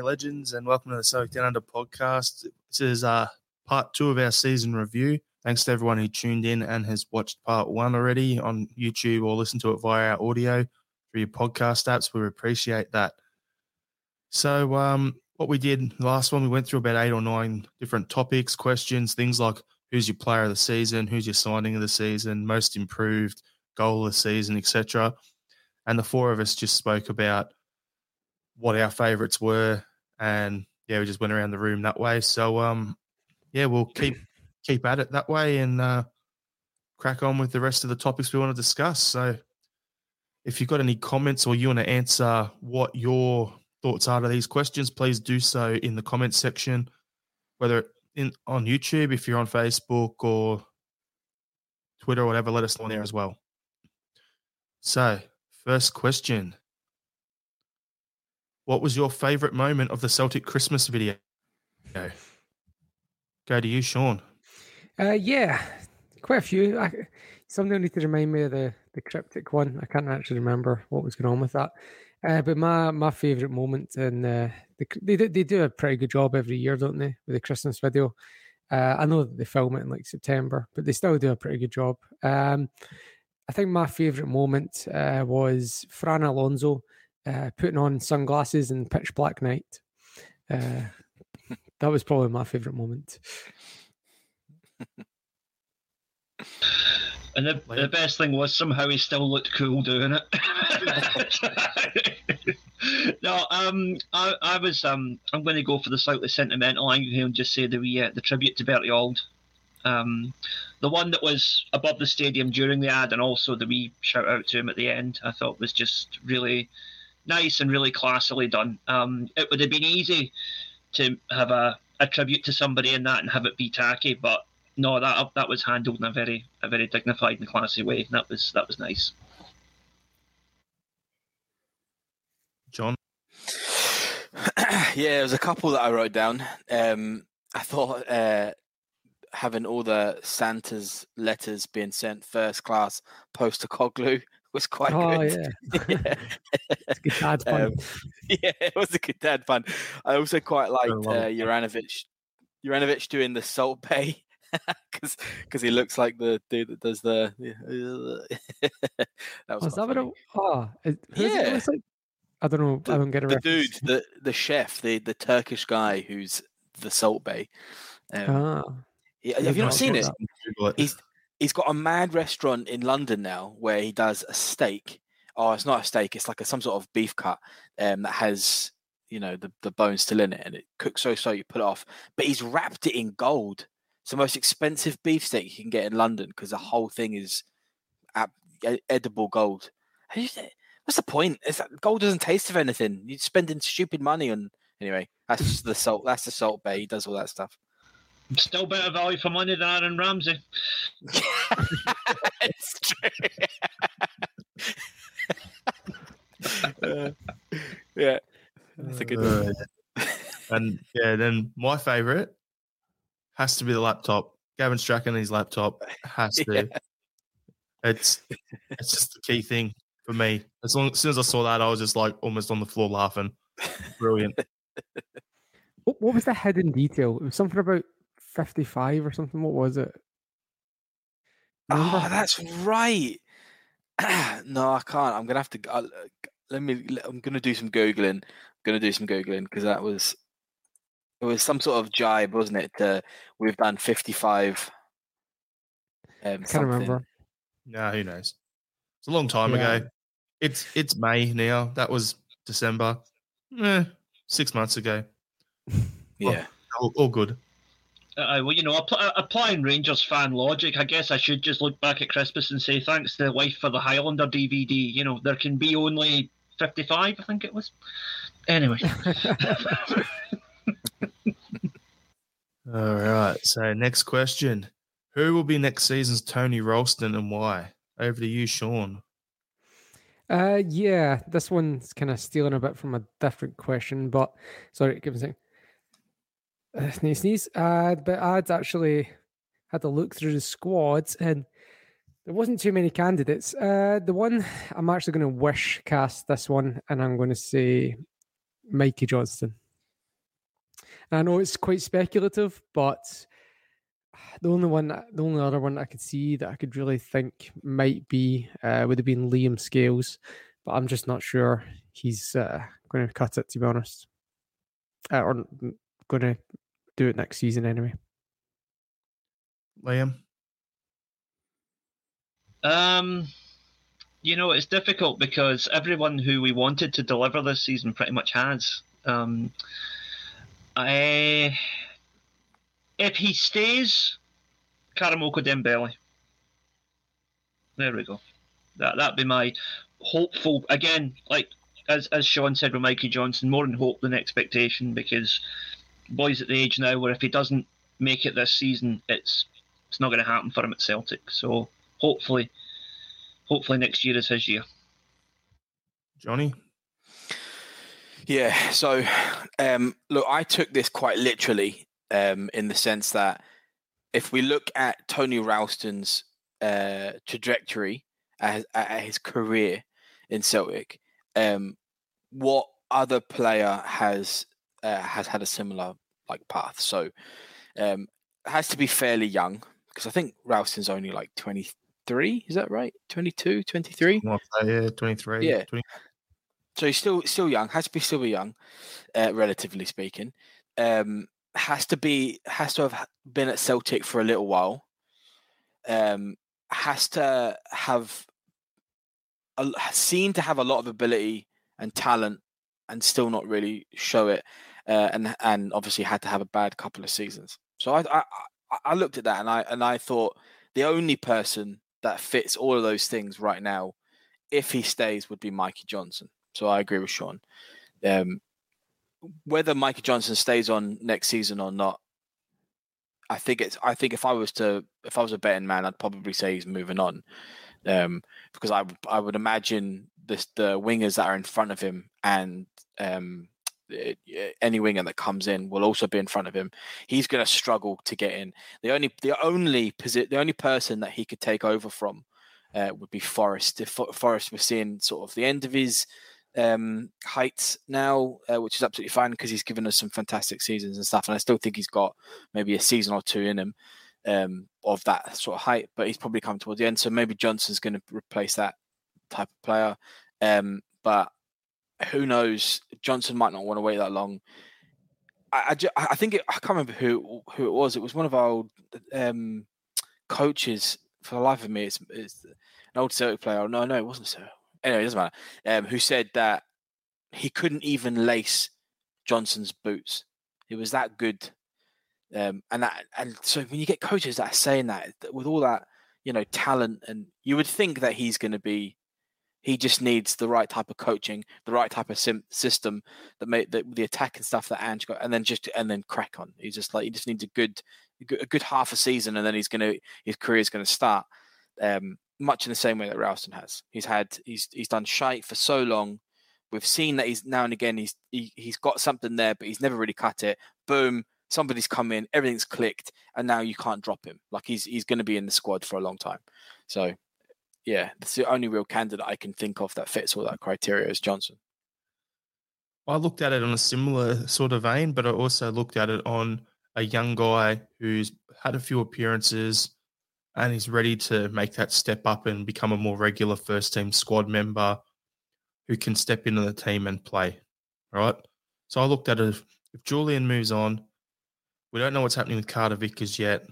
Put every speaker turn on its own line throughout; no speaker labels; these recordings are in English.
Legends, and welcome to the Celtic Down Under podcast. This is uh, part two of our season review. Thanks to everyone who tuned in and has watched part one already on YouTube or listened to it via our audio through your podcast apps. We appreciate that. So, um, what we did last one, we went through about eight or nine different topics, questions, things like who's your player of the season, who's your signing of the season, most improved, goal of the season, etc. And the four of us just spoke about what our favorites were, and yeah, we just went around the room that way. So um, yeah, we'll keep keep at it that way and uh, crack on with the rest of the topics we want to discuss. So if you've got any comments or you want to answer what your thoughts are to these questions, please do so in the comments section, whether in on YouTube, if you're on Facebook or Twitter or whatever, let us know there as well. So, first question. What was your favorite moment of the Celtic Christmas video? Go to you, Sean.
Uh, yeah, quite a few. I, somebody need to remind me of the, the cryptic one. I can't actually remember what was going on with that. Uh, but my my favorite moment, and uh, the, they they do a pretty good job every year, don't they, with the Christmas video? Uh, I know that they film it in like September, but they still do a pretty good job. Um, I think my favorite moment uh, was Fran Alonso uh, putting on sunglasses and pitch black night. Uh, that was probably my favorite moment.
And the, the best thing was somehow he still looked cool doing it. no, um, I, I was um, I'm going to go for the slightly sentimental angle here and just say the uh, the tribute to Bertie Auld. Um, the one that was above the stadium during the ad, and also the wee shout out to him at the end, I thought was just really nice and really classily done. Um, it would have been easy to have a, a tribute to somebody in that and have it be tacky, but no, that that was handled in a very a very dignified and classy way. And That was that was nice.
John.
yeah, there's a couple that I wrote down. Um, I thought uh, having all the Santa's letters being sent first class Postecoglou was quite oh,
good. Yeah. yeah. it's good dad fun. Um,
yeah, it was a good dad fun. I also quite liked uh, Juranovic, Juranovic doing the Salt Bae because because he looks like the dude that does the.
that was, was that what it, oh, yeah. Like, I don't know.
The,
I don't get it.
The reference. dude, the the chef, the the Turkish guy who's the Salt Bae. Um, ah. Yeah, have you not seen it? He's he's got a mad restaurant in London now where he does a steak oh, it's not a steak, it's like a, some sort of beef cut um, that has you know the the bone still in it, and it cooks so so you put it off. But he's wrapped it in gold. It's the most expensive beef steak you can get in London because the whole thing is edible gold. What's the point? It's that gold doesn't taste of anything. You're spending stupid money on. Anyway, that's the salt. That's the Salt Bae. He does all that stuff.
Still better value for money than Aaron Ramsey.
it's true. uh, yeah, that's a good one.
Uh, and yeah, then my favorite has to be the laptop. Gavin Strachan his laptop has to. Yeah. It's it's just the key thing for me. As long as soon as I saw that, I was just like almost on the floor laughing. Brilliant.
what, what was the hidden detail? It was something about fifty-five or something. What was it?
Remember? Oh, that's right. no, I can't. I'm gonna have to. Uh, let me. I'm gonna do some googling. I'm gonna do some googling because that was. It was some sort of jibe, wasn't it? To, we've done 55.
Um, I can't something. remember.
No, who knows? It's a long time yeah. ago. It's it's May now. That was December. Eh, six months ago.
yeah,
all, all good.
Uh, well, you know, uh, applying Rangers fan logic, I guess I should just look back at Christmas and say thanks to the wife for the Highlander DVD. You know, there can be only fifty-five, I think it was. Anyway.
All right. So next question: Who will be next season's Tony Ralston and why? Over to you, Sean.
Uh, yeah, this one's kind of stealing a bit from a different question, but sorry, give me a second. Uh, sneeze, sneeze. Uh, but I'd actually had to look through the squads and there wasn't too many candidates. Uh, the one I'm actually going to wish cast this one, and I'm going to say Mikey Johnston. And I know it's quite speculative, but the only one, the only other one I could see that I could really think might be uh, would have been Liam Scales, but I'm just not sure he's uh, going to cut it. To be honest, uh, or going to do it next season anyway.
Liam,
um, you know it's difficult because everyone who we wanted to deliver this season pretty much has. Um, I if he stays, Karamoko Dembele. There we go. That that'd be my hopeful again, like as as Sean said with Mikey Johnston, more than hope than expectation because boy's at the age now where if he doesn't make it this season, it's it's not going to happen for him at Celtic. So hopefully, hopefully next year is his year.
Johnny.
Yeah. So, um, look, I took this quite literally um, in the sense that if we look at Tony Ralston's uh, trajectory at, at, his career in Celtic, um, what other player has uh, has had a similar like path? So um, has to be fairly young because I think Ralston's only like twenty three. Is that right? 22, 23?
Yeah, twenty three.
Yeah. 20. So he's still still young. Has to be still young, uh, relatively speaking. Um, has to be has to have been at Celtic for a little while. Um, has to have a, seemed to have a lot of ability and talent, and still not really show it. Uh, and and obviously had to have a bad couple of seasons. So I, I I looked at that and I and I thought the only person that fits all of those things right now, if he stays, would be Mikey Johnston. So I agree with Sean. Um, whether Mikey Johnston stays on next season or not, I think it's. I think if I was to, if I was a betting man, I'd probably say he's moving on, um, because I I would imagine this the wingers that are in front of him and um, any winger that comes in will also be in front of him. He's going to struggle to get in. The only the only posi- the only person that he could take over from uh, would be Forrest. If Forrest was seeing sort of the end of his um, heights now, uh, which is absolutely fine because he's given us some fantastic seasons and stuff. And I still think he's got maybe a season or two in him um, of that sort of height, but he's probably come towards the end. So maybe Johnston's going to replace that type of player. Um, but who knows? Johnston might not want to wait that long. I, I, I think it, I can't remember who who it was. It was one of our old um, coaches. For the life of me, it's, it's an old Celtic player. No, no, it wasn't so. anyway, it doesn't matter. Um, who said that he couldn't even lace Johnston's boots. He was that good. Um, and that, and so when you get coaches that are saying that with all that, you know, talent, and you would think that he's going to be, he just needs the right type of coaching, the right type of sim- system that made the, the attack and stuff that Ange got, and then just and then crack on. He's just like he just needs a good, a good half a season, and then he's gonna his career is to start. Um, much in the same way that Ralston has. He's had he's he's done shite for so long. We've seen that he's now and again he's he, he's got something there, but he's never really cut it. Boom, somebody's come in, everything's clicked, and now you can't drop him. Like he's he's going to be in the squad for a long time. So, yeah, it's the only real candidate I can think of that fits all that criteria is Johnston.
I looked at it on a similar sort of vein, but I also looked at it on a young guy who's had a few appearances and he's ready to make that step up and become a more regular first team squad member who can step into the team and play. Right. So I looked at it. If Jullien moves on, we don't know what's happening with Carter Vickers yet.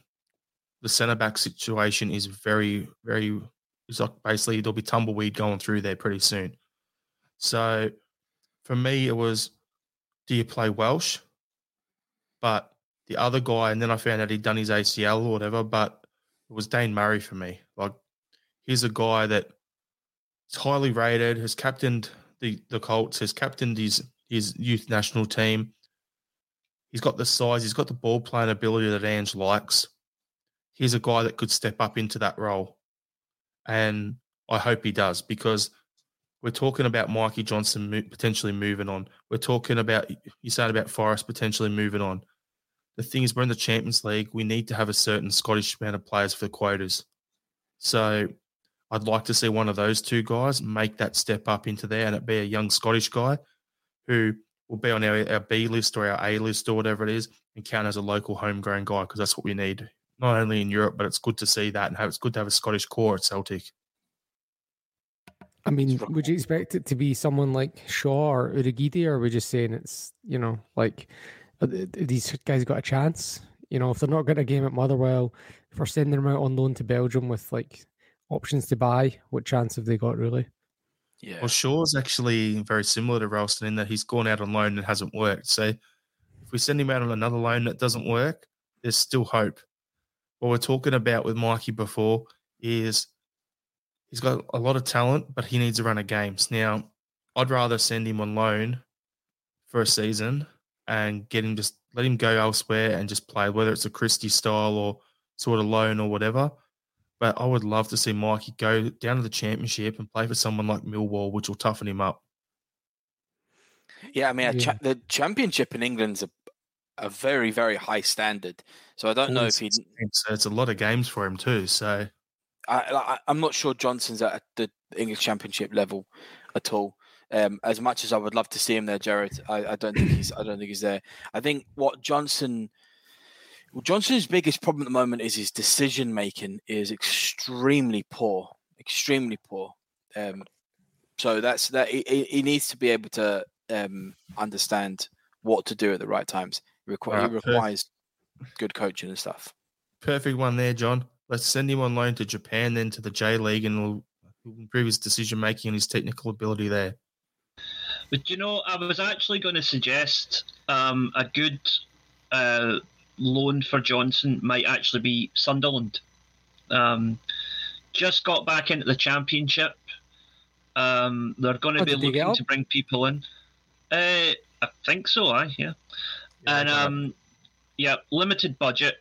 The centre back situation is very, very. It's like basically there'll be tumbleweed going through there pretty soon. So for me, it was do you play Welsh? But the other guy, and then I found out he'd done his ACL or whatever, but it was Dane Murray for me. Like he's a guy that is highly rated, has captained the, the Colts, has captained his his youth national team. He's got the size, he's got the ball playing ability that Ange likes. He's a guy that could step up into that role. And I hope he does because we're talking about Mikey Johnston potentially moving on. We're talking about, you said about Forrest potentially moving on. The thing is, we're in the Champions League. We need to have a certain Scottish amount of players for quotas. So I'd like to see one of those two guys make that step up into there and it be a young Scottish guy who will be on our, our B list or our A list or whatever it is and count as a local homegrown guy because that's what we need, not only in Europe, but it's good to see that and have, it's good to have a Scottish core at Celtic.
I mean, would you expect it to be someone like Shaw or Urhoghide, or are we just saying it's, you know, like uh, these guys got a chance? You know, if they're not getting a game at Motherwell, if we're sending them out on loan to Belgium with like options to buy, what chance have they got really?
Yeah. Well, Shaw's actually very similar to Ralston in that he's gone out on loan and hasn't worked. So if we send him out on another loan that doesn't work, there's still hope. What we're talking about with Mikey before is he's got a lot of talent, but he needs to run of games. Now, I'd rather send him on loan for a season and get him just let him go elsewhere and just play, whether it's a Christie style or sort of loan or whatever. But I would love to see Mikey go down to the championship and play for someone like Millwall, which will toughen him up.
Yeah, I mean, yeah. Cha- the championship in England's a, a very, very high standard. So I don't know if he.
So it's a lot of games for him too. So
I, am not sure Johnston's at the English Championship level at all. Um, as much as I would love to see him there, Jared, I, I don't think he's. I don't think he's there. I think what Johnston well, Johnston's biggest problem at the moment is his decision making is extremely poor, extremely poor. Um, so that's that. He, he, needs to be able to um, understand what to do at the right times. It, requ- right, requires perfect. good coaching and stuff.
Perfect one there, John. Let's send him on loan to Japan, then to the J League, and we'll improve his decision making and his technical ability there.
But you know, I was actually going to suggest um, a good uh, loan for Johnston might actually be Sunderland. Um, just got back into the championship. Um, they're going to oh, be looking to bring people in. Uh, I think so. I yeah, yeah and um, yeah, limited budget.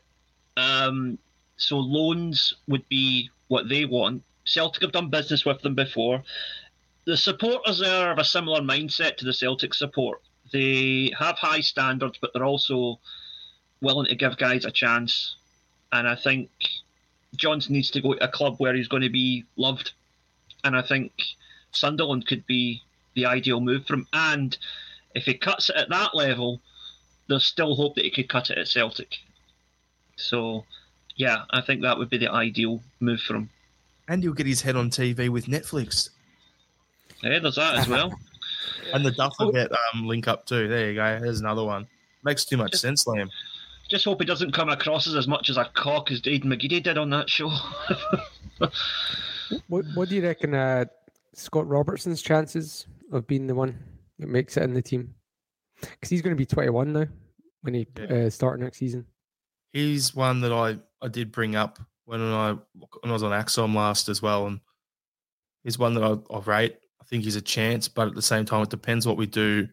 Um, so loans would be what they want. Celtic have done business with them before. The supporters there have a similar mindset to the Celtic support. They have high standards, but they're also willing to give guys a chance. And I think Johnston needs to go to a club where he's going to be loved. And I think Sunderland could be the ideal move for him. And if he cuts it at that level, there's still hope that he could cut it at Celtic. So, yeah, I think that would be the ideal move for him.
And he'll get his head on TV with Netflix.
Yeah, there's that as well.
and the Duffer get um, link up too. There you go. There's another one. Makes too much Just, sense, Liam.
Just hope he doesn't come across as as much as a cock as Aidan McGeady did on that show.
what What do you reckon? Uh, Scott Robertson's chances of being the one that makes it in the team? Because he's going to be 21 now when he
Yeah.
uh, start next season.
He's one that I, I did bring up when I when I was on Axom last as well, and he's one that I, I rate. I think he's a chance, but at the same time, it depends what we do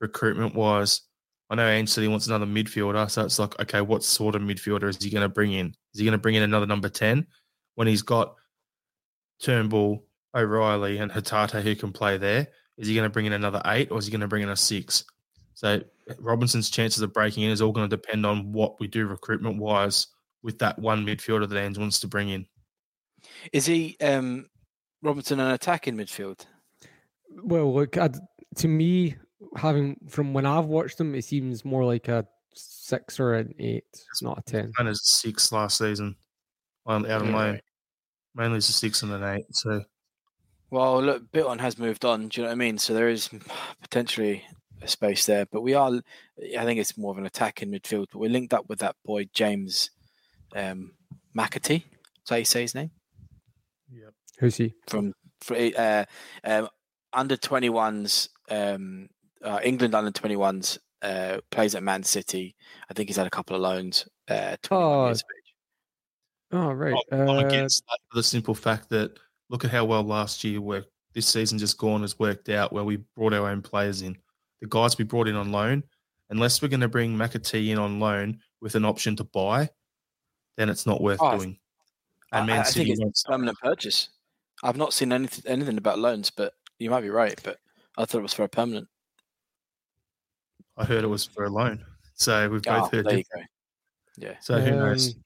recruitment wise. I know Ange said he wants another midfielder, so it's like, okay, what sort of midfielder is he going to bring in? Is he going to bring in another number ten when he's got Turnbull, O'Reilly, and Hatate who can play there? Is he going to bring in another eight, or is he going to bring in a six? So Robinson's chances of breaking in is all going to depend on what we do recruitment wise with that one midfielder that Ange wants to bring in.
Is he um, Robinson an attacking midfield?
Well, look, I'd, to me, having from when I've watched him, it seems more like a six or an eight, it's not a ten.
And as six last season on out on
Yeah,
loan. Mainly it's a six and an eight. So
Well, look, Bitton has moved on. Do you know what I mean? So there is potentially a space there, but we are. I think it's more of an attacking midfield. But we're linked up with that boy James um, McAtee. Is that how you say his name? Yeah.
Who's he?
From for, uh, um, under twenty ones, um, uh, England under twenty ones. Uh, plays at Man City. I think he's had a couple of loans. Uh,
Oh,
years of age.
Oh, right.
I'm, I'm
Uh,
against that for the simple fact that look at how well last year worked. This season just gone has worked out where we brought our own players in. The guys we brought in on loan, unless we're going to bring McAtee in on loan with an option to buy, then it's not worth
Oh, I-
doing.
I,
And Man
I
City
think it's a permanent purchase. I've not seen anything anything about loans, but you might be right. But I thought it was for a permanent.
I heard it was for a loan. So we've
Oh,
both heard
there you go. Yeah.
So who knows?
um,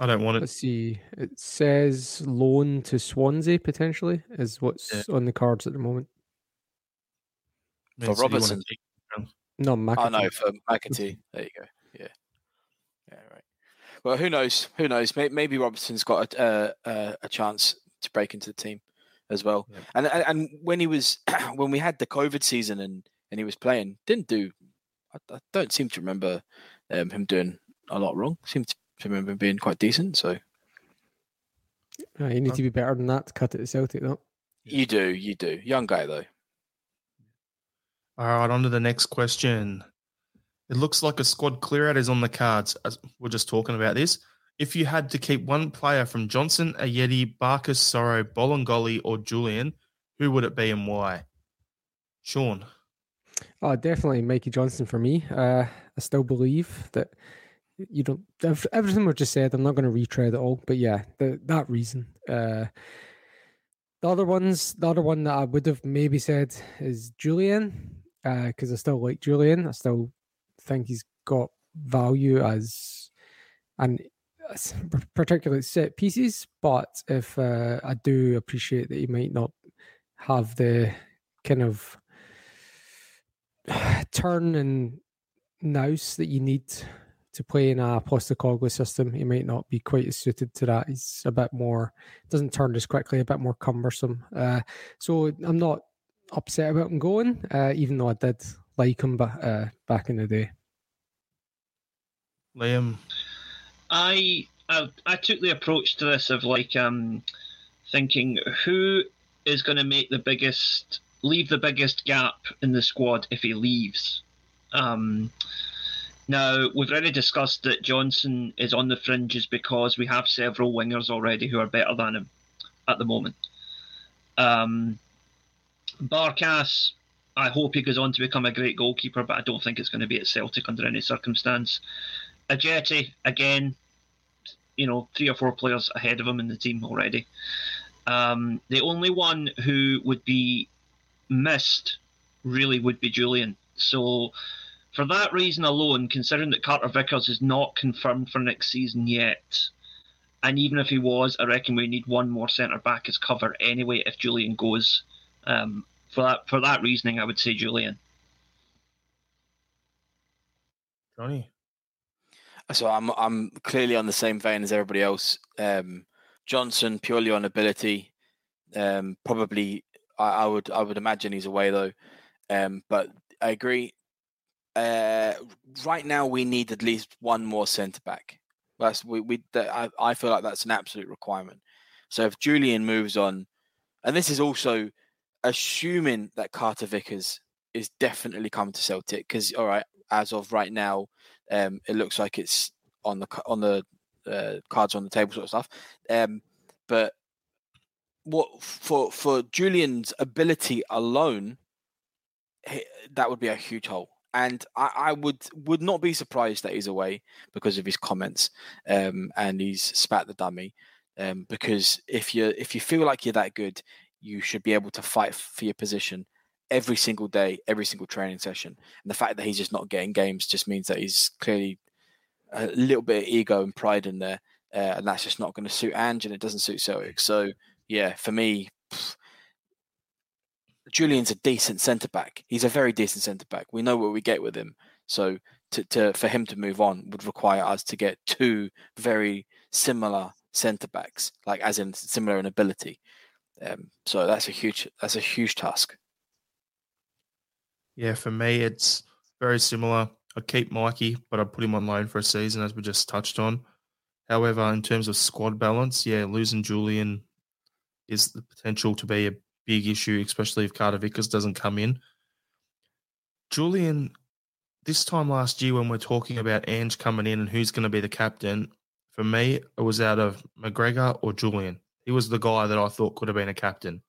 I don't want it.
Let's see. It says loan to Swansea potentially is what's on the cards at the moment.
Man
For
City wanna
Robertson.
keep-
No,
Oh
McAtee.
no, for McAtee. There you go. Yeah. Yeah. Right. Well, who knows? Who knows? Maybe, maybe Robertson's got a, uh, uh, a chance to break into the team as well.
Yeah.
And, and and when he was when we had the COVID season and and he was playing, didn't do. I, I don't seem to remember um, him doing a lot wrong. Seem to remember him being quite decent. So
Uh, you need to be better than that to cut it to Celtic, though.
you do, you do. Young guy though.
All right, on to the next question. It looks like a squad clear out is on the cards. We're just talking about this. If you had to keep one player from Johnston, Ajeti, Barkas, Soro, Bolingoli, or Jullien, who would it be and why? Sean.
Oh, definitely Mikey Johnston for me. Uh, I still believe that you don't. ev- Everything we've just said, I'm not going to retread it all, but yeah, the, that reason. Uh, the other ones, the other one that I would have maybe said is Jullien, because I still like Jullien. I still think he's got value as and particularly set pieces. But if uh, I do appreciate that he might not have the kind of turn and nous that you need to play in a Postecoglou system. He might not be quite as suited to that. He's a bit more doesn't turn as quickly, a bit more cumbersome. Uh, so I'm not upset about him going, uh, even though I did like him, but uh, back in the day.
Liam.
I, I I took the approach to this of like um thinking who is going to make the biggest leave the biggest gap in the squad if he leaves. Um, now we've already discussed that Johnston is on the fringes because we have several wingers already who are better than him at the moment. Um, Barkas, I hope he goes on to become a great goalkeeper, but I don't think it's going to be at Celtic under any circumstance. Ajeti, again, you know, three or four players ahead of him in the team already. Um, the only one who would be missed really would be Jullien. So, for that reason alone, considering that Carter Vickers is not confirmed for next season yet, and even if he was, I reckon we need one more centre back as cover anyway if Jullien goes. Um, for that for that reasoning, I would say Jullien.
Johnny.
So I'm I'm clearly on the same vein as everybody else. Um, Johnston purely on ability. Um, probably I, I would I would imagine he's away though. Um, but I agree. Uh, right now we need at least one more centre back. That's we we that, I I feel like that's an absolute requirement. So if Jullien moves on, and this is also assuming that Carter Vickers is definitely coming to Celtic, because all right, as of right now, um, it looks like it's on the on the uh, cards on the table sort of stuff. Um, but what for for Jullien's ability alone, that would be a huge hole. And I, I, would would not be surprised that he's away because of his comments um, and he's spat the dummy. Um, because if you if you feel like you're that good, you should be able to fight for your position every single day, every single training session. And the fact that he's just not getting games just means that he's clearly a little bit of ego and pride in there, uh, and that's just not going to suit Ange, and it doesn't suit Celtic. So yeah, for me, pff, Jullien's a decent centre back. He's a very decent centre back. We know what we get with him. So to, to for him to move on would require us to get two very similar centre backs, like as in similar in ability. Um, so that's a huge that's a huge task.
Yeah, for me, it's very similar. I keep Mikey, but I put him on loan for a season, as we just touched on. However, in terms of squad balance, yeah, losing Jullien is the potential to be a big issue, especially if Carter Vickers doesn't come in. Jullien, this time last year when we're talking about Ange coming in and who's going to be the captain, for me, it was out of McGregor or Jullien. He was the guy that I thought could have been a captain.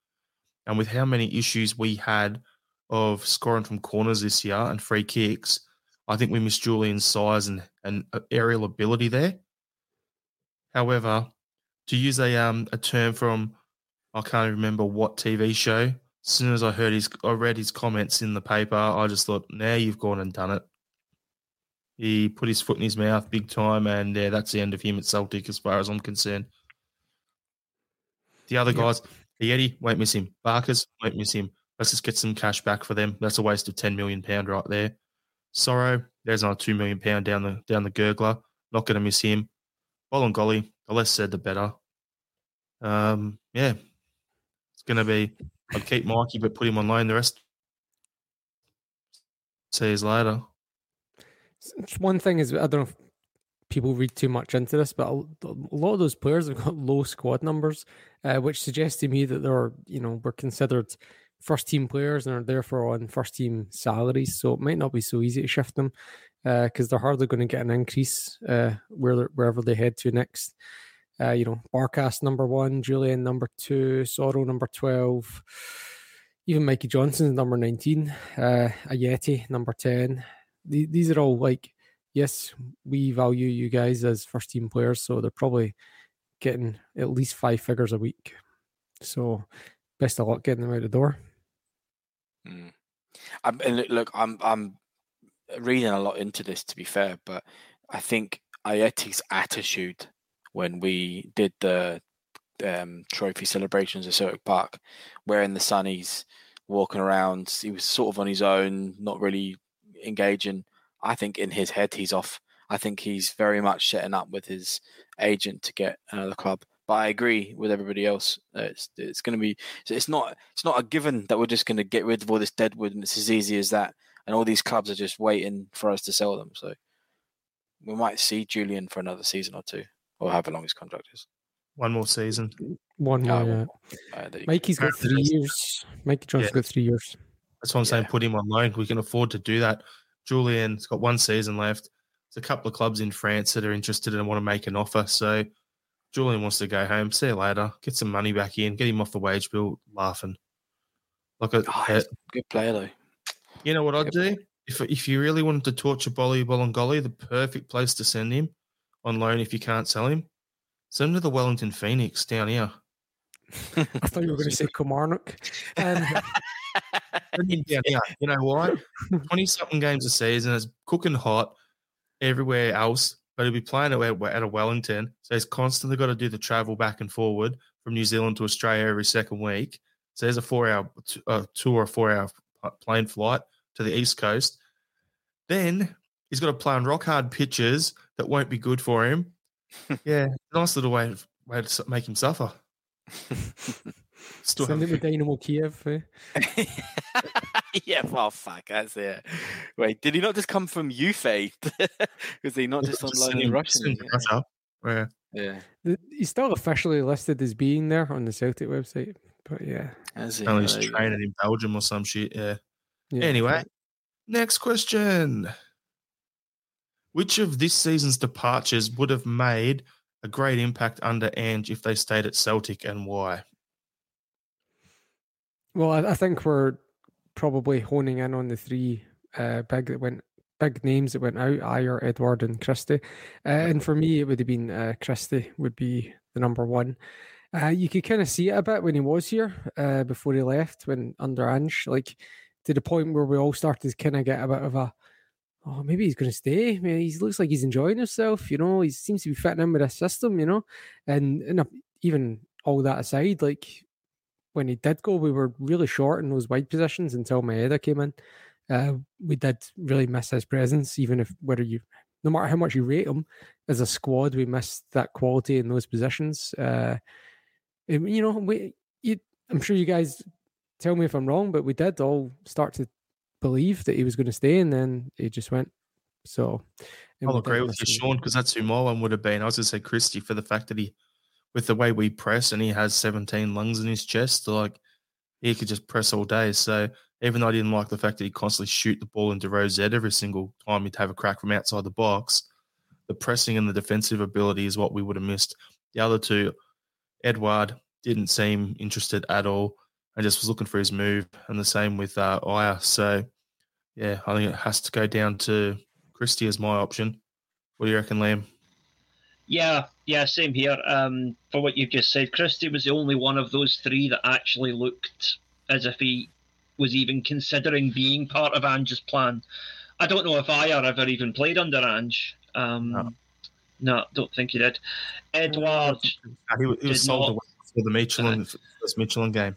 And with how many issues we had of scoring from corners this year and free kicks, I think we missed Jullien's size and, and uh, aerial ability there. However, to use a um a term from I can't remember what TV show. As soon as I heard his, I read his comments in the paper. I just thought, now you've gone and done it. He put his foot in his mouth big time, and yeah, that's the end of him at Celtic, as far as I'm concerned. The other guys, the Eddie won't miss him. Barkas won't miss him. Let's just get some cash back for them. That's a waste of ten million pound right there. Soro, there's another two million pound down the down the gurgler. Not going to miss him. Bolingoli, the less said, the better. Um, yeah, it's going to be. I'd keep Mikey, but put him on loan. The rest. See you later.
One thing is, I don't know people read too much into this, but a, lot of those players have got low squad numbers, uh, which suggests to me that they're, you know, were considered first team players and are therefore on first team salaries. So it might not be so easy to shift them because uh, they're hardly going to get an increase uh, where wherever they head to next. Uh, you know, Barkas number one, Jullien number two, Soro number 12, even Mikey Johnston's number 19, uh, Ajeti number 10. these are all like, yes, we value you guys as first team players, so they're probably getting at least five figures a week. So best of luck getting them out the door.
Mm. I'm, and look, I'm I'm reading a lot into this to be fair, but I think Ajeti's attitude when we did the um, trophy celebrations at Celtic Park, wearing the sunnies, walking around, he was sort of on his own, not really engaging. I think in his head he's off. I think he's very much setting up with his agent to get another club. But I agree with everybody else. It's it's going to be it's not it's not a given that we're just going to get rid of all this deadwood and it's as easy as that. And all these clubs are just waiting for us to sell them. So we might see Jullien for another season or two, or however long his contract is.
One more season.
One more. Oh, yeah. uh, Mikey's got three years. Mikey Johnston's yeah. got three years.
That's what I'm saying. Put him on loan. We can afford to do that. Jullien's got one season left. There's a couple of clubs in France that are interested and want to make an offer. So Jullien wants to go home. See you later. Get some money back in. Get him off the wage bill. Laughing. Like a
oh, good player though.
You know what I'd do if if you really wanted to torture Bolly Bolingoli, the perfect place to send him on loan if you can't sell him, send him to the Wellington Phoenix down here.
I thought you were going to say Kilmarnock. Um,
You know why? Twenty something games a season. It's cooking hot everywhere else but he'll be playing at, at a Wellington, so he's constantly got to do the travel back and forward from New Zealand to Australia every second week. So there's a four-hour, uh, two or four-hour plane flight to the east coast. Then he's got to play on rock hard pitches that won't be good for him. yeah, nice little way, way to make him suffer.
Still Send him to Dynamo Kiev. Eh?
yeah, well, fuck, that's it. Wait, did he not just come from UFA? Was he not just on loan in Russian?
Yeah.
yeah.
He's still officially listed as being there on the Celtic website, But yeah,
As
Only he's
uh,
training in Belgium or some shit. Yeah.
yeah.
Anyway, next question. Which of this season's departures would have made a great impact under Ange if they stayed at Celtic and why?
Well, I, I think we're probably honing in on the three uh, big that went big names that went out: Ajer, Edouard, and Christie. Uh, and for me, it would have been uh, Christie would be the number one. Uh, you could kind of see it a bit when he was here uh, before he left, when under Ange, like to the point where we all started to kind of get a bit of a, oh, maybe he's going to stay. Maybe he looks like he's enjoying himself. You know, he seems to be fitting in with a system. You know, and, and even all that aside, like when he did go, we were really short in those wide positions until Maeda came in. Uh, we did really miss his presence, even if whether you, no matter how much you rate him as a squad, we missed that quality in those positions. Uh, you know, we, you, I'm sure you guys tell me if I'm wrong, but we did all start to believe that he was going to stay, and then he just went. So
I'll agree with you. Sean, because that's who my one would have been. I was going to say Christie for the fact that he, with the way we press and he has 17 lungs in his chest, like he could just press all day. So even though I didn't like the fact that he constantly shoot the ball into Rosette every single time he'd have a crack from outside the box, the pressing and the defensive ability is what we would have missed. The other two, Edouard didn't seem interested at all and just was looking for his move. And the same with uh, Ajer. So yeah, I think it has to go down to Christie as my option. What do you reckon, Liam?
Yeah, yeah, same here. Um, for what you've just said, Christie was the only one of those three that actually looked as if he was even considering being part of Ange's plan. I don't know if Ajer ever even played under Ange. Um,
No.
no. don't think he did. Edouard,
Uh, He, was- he was sold away for the Midtjylland, first Midtjylland game.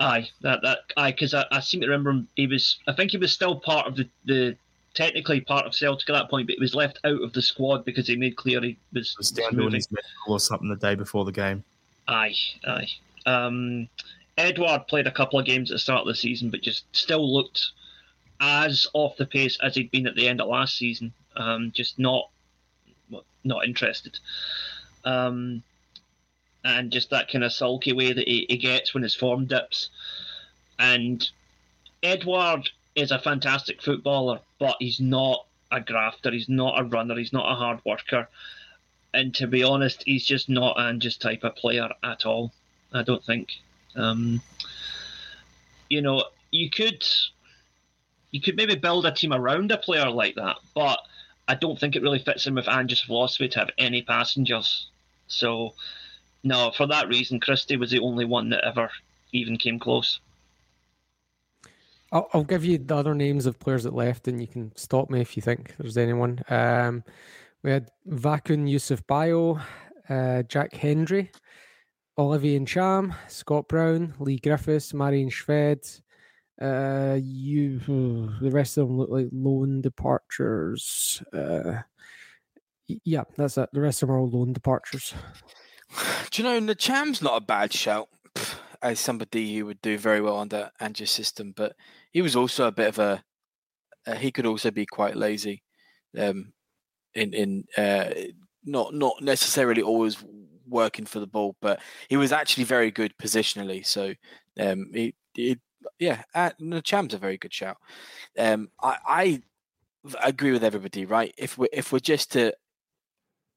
aye, that that aye, because I, I seem to remember him, he was. I think he was still part of the the technically part of Celtic at that point, but he was left out of the squad because he made clear he was,
was down doing his medical or something the day before the game.
Aye, aye. Um, Edouard played a couple of games at the start of the season, but just still looked as off the pace as he'd been at the end of last season. Um, just not, not interested. Um, and just that kind of sulky way that he, he gets when his form dips. And Edouard is a fantastic footballer, but he's not a grafter. He's not a runner. He's not a hard worker. And to be honest, he's just not an Ange's type of player at all. I don't think. Um, you know, you could you could maybe build a team around a player like that, but I don't think it really fits in with Ange's philosophy to have any passengers. So, no, for that reason, Christie was the only one that ever even came close.
I'll, I'll give you the other names of players that left, and you can stop me if you think there's anyone. Um, we had Vakoun Issouf Bayo, uh, Jack Hendry, Olivier Ntcham, Scott Brown, Leigh Griffiths, Marian Shved. Uh, you, the rest of them look like loan departures. Uh, yeah, that's it. The rest of them are all loan departures.
Do you know the Cham's not a bad shout as somebody who would do very well under Ange's system, but he was also a bit of a. Uh, he could also be quite lazy, um, in in uh, not not necessarily always working for the ball, but he was actually very good positionally. So um, he, he yeah, uh, Cham's a very good shout. Um, I, I agree with everybody. Right, if we if we're just to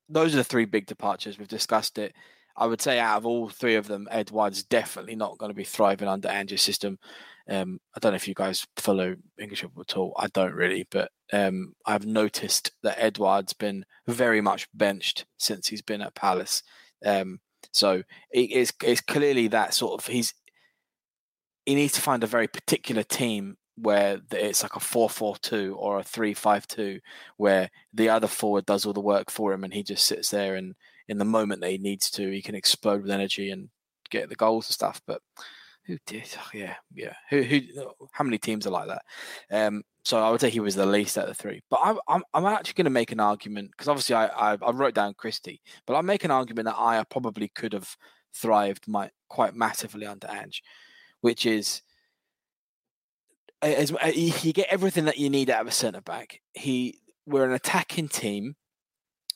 those are the three big departures. We've discussed it. I would say out of all three of them, Edouard's definitely not going to be thriving under Ange's system. Um, I don't know if you guys follow English football at all. I don't really, but um, I've noticed that Edouard's been very much benched since he's been at Palace. Um, so it's it's clearly that sort of he's he needs to find a very particular team where it's like a 4-4-2 or a 3-5-2 where the other forward does all the work for him and he just sits there and in the moment that he needs to he can explode with energy and get the goals and stuff but who did yeah yeah. Who who how many teams are like that? Um so I would say he was the least out of the three. But I, I'm I'm actually going to make an argument because obviously I, I I wrote down Christie but I'll make an argument that I probably could have thrived my, quite massively under Ange which is as, as you get everything that you need out of a centre back. He we're an attacking team,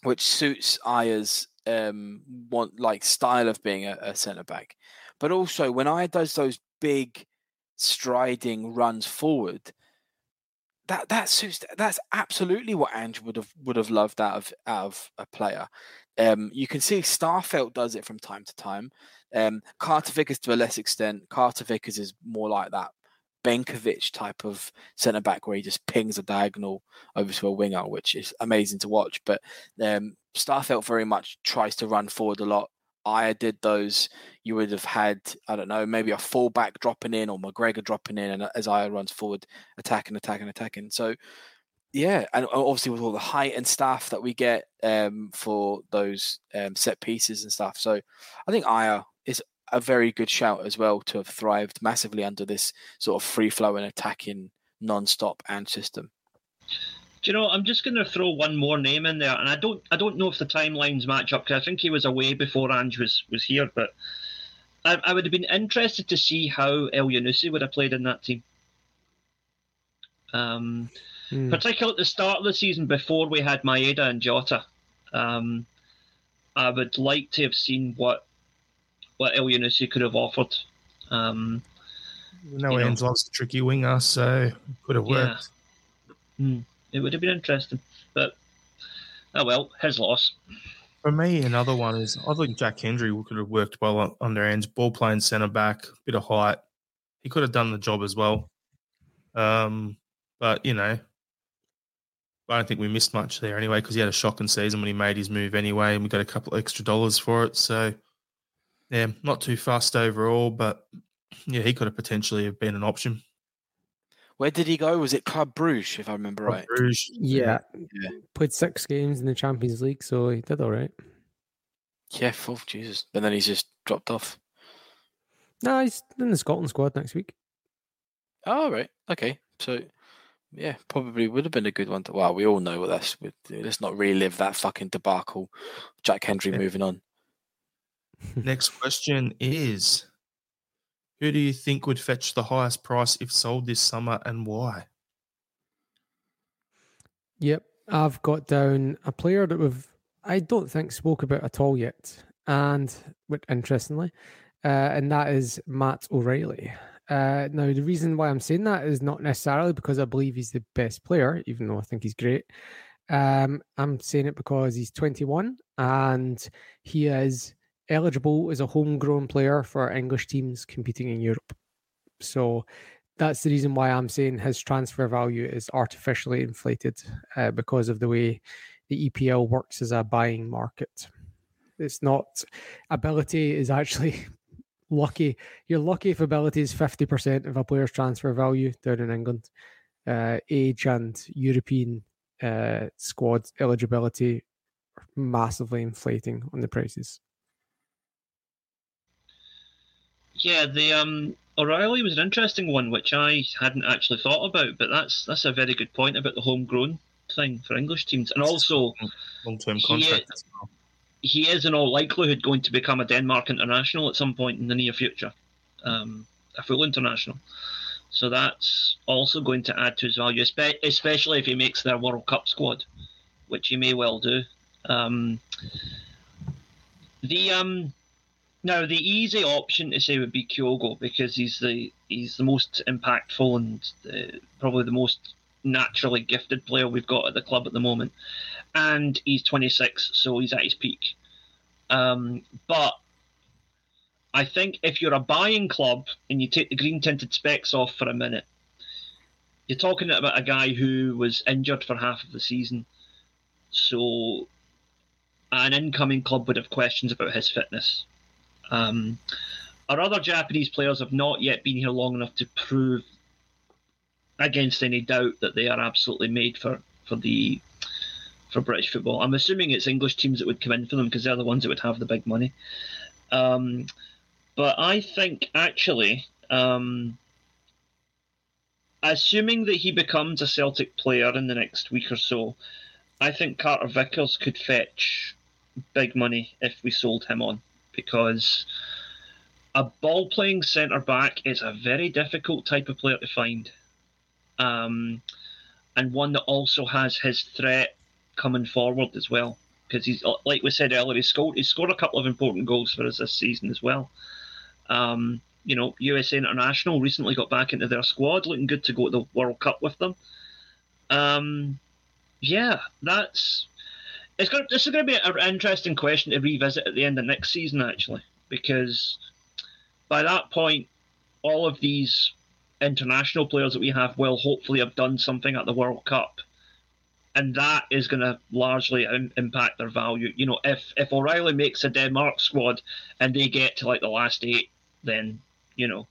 which suits Ajer's um, want like style of being a, a centre back. But also when Ajer does those big striding runs forward, that that suits that's absolutely what Ange would have would have loved out of out of a player. Um, you can see Starfelt does it from time to time. Um, Carter Vickers to a less extent. Carter Vickers is more like that Benkovic type of centre back where he just pings a diagonal over to a winger, which is amazing to watch. But um, Starfelt very much tries to run forward a lot. Ajer did those. You would have had, I don't know, maybe a fullback dropping in or McGregor dropping in, and as Ajer runs forward, attacking, attacking, attacking. So, yeah, and obviously with all the height and stuff that we get um, for those um, set pieces and stuff. So, I think Ajer is a very good shout as well to have thrived massively under this sort of free flowing attacking non-stop and system.
Do you know? I'm just going to throw one more name in there, and I don't, I don't know if the timelines match up because I think he was away before Ange was was here. But I, I would have been interested to see how Elyounoussi would have played in that team. Um, mm. particularly at the start of the season before we had Maeda and Jota. Um, I would like to have seen what what Elyounoussi could have offered. Um,
no, Ange loves a tricky winger, so it could have worked.
Yeah. Mm it would have been interesting. But oh well, his loss.
For me, another one is I think Jack Hendry could have worked well under Ange, ball playing centre back, bit of height. He could have done the job as well. Um, but you know, I don't think we missed much there anyway because he had a shocking season when he made his move anyway, and we got a couple of extra dollars for it. So yeah, not too fast overall, but yeah, he could have potentially have been an option.
Where did he go? Was it Club Bruges, if I remember Club right?
Bruges.
Yeah. yeah. Played six games in the Champions League, so he did all right.
Yeah, full Jesus. And then he's just dropped off.
No, he's in the Scotland squad next week.
Oh, right. Okay. So, yeah, probably would have been a good one to. Well, we all know what that's. Let's not relive that fucking debacle. Jack Hendry yeah. moving on.
Next question is who do you think would fetch the highest price if sold this summer and why?
Yep, I've got down a player that we've I don't think spoke about at all yet, and interestingly, uh, and that is Matt O'Riley. Uh, now, the reason why I'm saying that is not necessarily because I believe he's the best player, even though I think he's great. Um, I'm saying it because he's 21 and he is eligible as a homegrown player for English teams competing in Europe. So that's the reason why I'm saying his transfer value is artificially inflated uh, because of the way the EPL works as a buying market. It's not ability is actually lucky. You're lucky if ability is 50% of a player's transfer value down in England. Uh, age and European uh, squad eligibility massively inflating on the prices.
Yeah, the um, O'Riley was an interesting one, which I hadn't actually thought about. But that's that's a very good point about the homegrown thing for English teams, and also
long-term contract.
He, he is in all likelihood going to become a Denmark international at some point in the near future, um, a full international. So that's also going to add to his value, especially if he makes their World Cup squad, which he may well do. Um, the um, now, the easy option to say would be Kyogo because he's the he's the most impactful and the, probably the most naturally gifted player we've got at the club at the moment, and he's 26, so he's at his peak. Um, but I think if you're a buying club and you take the green tinted specs off for a minute, you're talking about a guy who was injured for half of the season. So an incoming club would have questions about his fitness. Um, our other Japanese players have not yet been here long enough to prove, against any doubt, that they are absolutely made for for the for British football. I'm assuming it's English teams that would come in for them because they're the ones that would have the big money. Um, but I think actually, um, assuming that he becomes a Celtic player in the next week or so, I think Carter Vickers could fetch big money if we sold him on because a ball playing centre back is a very difficult type of player to find. Um, and one that also has his threat coming forward as well. because he's like we said earlier, he scored he scored a couple of important goals for us this season as well. Um, you know, USA International recently got back into their squad, looking good to go to the World Cup with them. Um, yeah, that's it's going. This is going to be an interesting question to revisit at the end of next season, actually, because by that point, all of these international players that we have will hopefully have done something at the World Cup, and that is going to largely Im- impact their value. You know, if if O'Riley makes a Denmark squad and they get to like the last eight, then you know,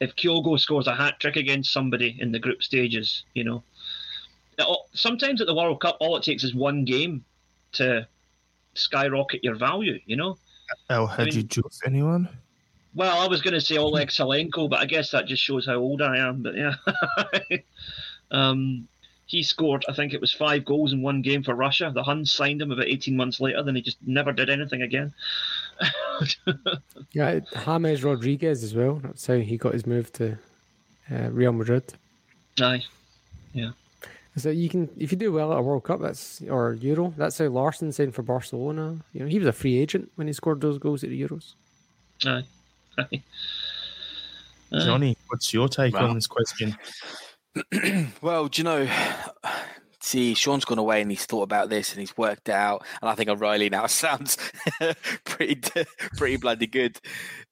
if Kyogo scores a hat trick against somebody in the group stages, you know, sometimes at the World Cup, all it takes is one game to skyrocket your value. You know.
How had I mean, you choose anyone?
Well, I was going to say Oleg Salenko, but I guess that just shows how old I am. But yeah, um, he scored. I think it was five goals in one game for Russia. The Huns signed him about eighteen months later. Then he just never did anything again.
yeah, James Rodriguez as well. That's how he got his move to uh, Real Madrid.
Aye, yeah.
So you can, if you do well at a World Cup, that's or Euro, that's how Larsson signed for Barcelona. You know, he was a free agent when he scored those goals at the Euros.
Aye.
Johnny, what's your take well, on this question?
well, do you know? See, Sean's gone away and he's thought about this and he's worked it out. And I think O'Riley now sounds pretty, pretty bloody good.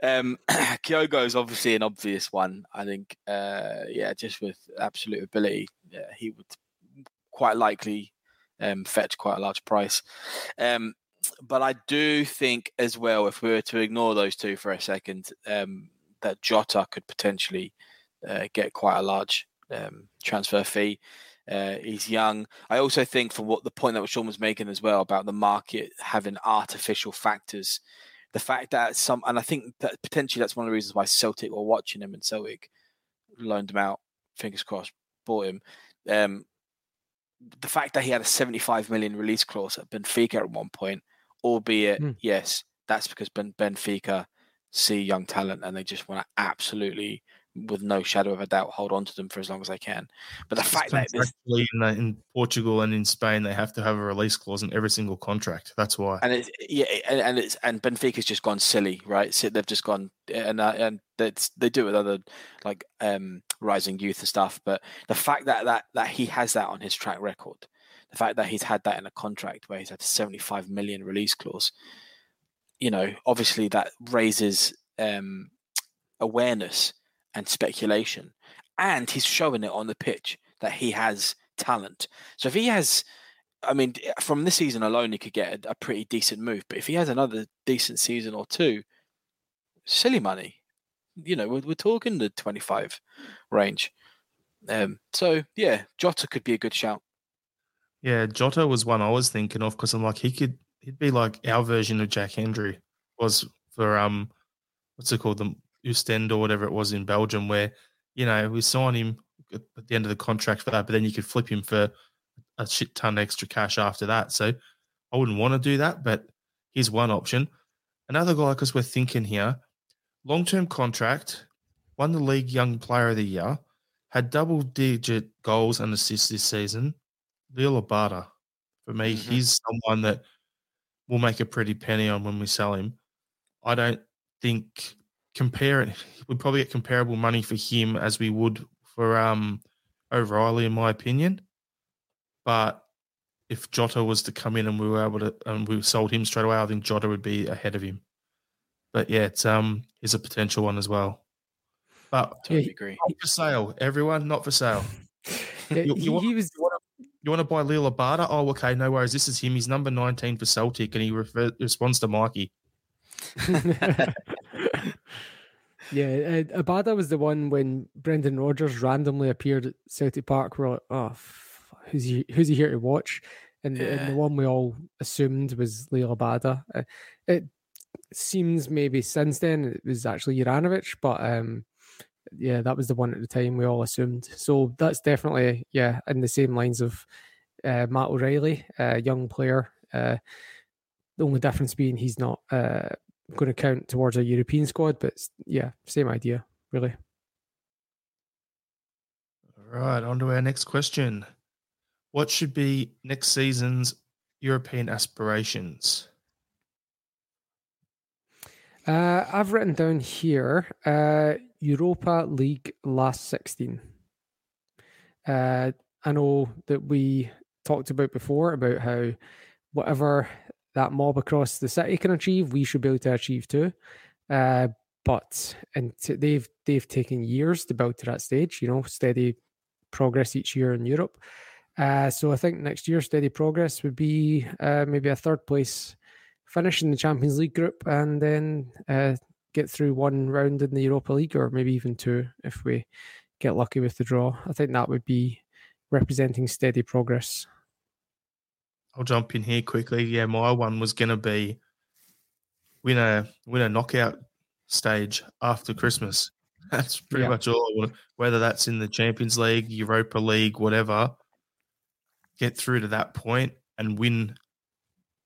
Um, Kyogo is obviously an obvious one. I think, uh, yeah, just with absolute ability, yeah, he would quite likely um, fetch quite a large price. Um, but I do think as well, if we were to ignore those two for a second, um, that Jota could potentially uh, get quite a large um, transfer fee. Uh, he's young. I also think, from what the point that Sean was making as well about the market having artificial factors, the fact that some, and I think that potentially that's one of the reasons why Celtic were watching him and Celtic loaned him out. Fingers crossed, bought him. Um, the fact that he had a 75 million release clause at Benfica at one point albeit mm. yes, that's because ben- Benfica see young talent and they just want to absolutely, with no shadow of a doubt, hold on to them for as long as they can. But the fact that
in, in, Portugal and in Spain they have to have a release clause in every single contract. That's why.
And it's yeah, and, and it's and Benfica's just gone silly, right? So they've just gone and uh, and that's they do it with other like um rising youth and stuff. But the fact that that that he has that on his track record the fact that he's had that in a contract where he's had a 75 million release clause, you know, obviously that raises um, awareness and speculation. And he's showing it on the pitch that he has talent. So if he has, I mean, from this season alone, he could get a, a pretty decent move. But if he has another decent season or two, silly money. You know, we're, we're talking the 25 range. Um, so yeah, Jota could be a good shout.
Yeah, Jota was one I was thinking of because I'm like he could he'd be like our version of Jack Hendry was for um what's it called the Ostend or whatever it was in Belgium where you know we sign him at the end of the contract for that, but then you could flip him for a shit ton extra cash after that. So I wouldn't want to do that, but here's one option. Another guy because we're thinking here, long term contract, won the league young player of the year, had double digit goals and assists this season Liel Abada, for me, mm-hmm. he's someone that we'll make a pretty penny on when we sell him. I don't think compare it. We'd probably get comparable money for him as we would for um O'Riley, in my opinion. But if Jota was to come in and we were able to and we sold him straight away, I think Jota would be ahead of him. But yeah, it's um is a potential one as well. But
totally agree.
Not for sale, everyone. Not for sale.
Yeah, you, you, he, want, was.
You want, you want to buy Liel Abada? Oh, okay, no worries. This is him. He's number 19 for Celtic, and he refer- responds to Mikey.
yeah, uh, Abada was the one when Brendan Rodgers randomly appeared at Celtic Park. We're like, oh, f- who's he? Who's he here to watch? And, yeah. and the one we all assumed was Liel Abada. Uh, it seems maybe since then it was actually Juranovic, but um, yeah, that was the one at the time we all assumed. So that's definitely yeah in the same lines of uh, Matt O'Riley, a young player. Uh, the only difference being he's not uh, going to count towards a European squad, but yeah, same idea really.
All right, on to our next question. What should be next season's European aspirations?
Uh, I've written down here uh, Europa League last 16. Uh, I know that we talked about before about how whatever that mob across the city can achieve, we should be able to achieve too. Uh, but and they've they've taken years to build to that stage. You know, steady progress each year in Europe. Uh, so I think next year steady progress would be uh, maybe a third place finish in the Champions League group and then uh, get through one round in the Europa League or maybe even two if we get lucky with the draw. I think that would be representing steady progress.
I'll jump in here quickly. Yeah, my one was going to be win a win a knockout stage after Christmas. That's pretty yeah. much all I want. Whether that's in the Champions League, Europa League, whatever, get through to that point and win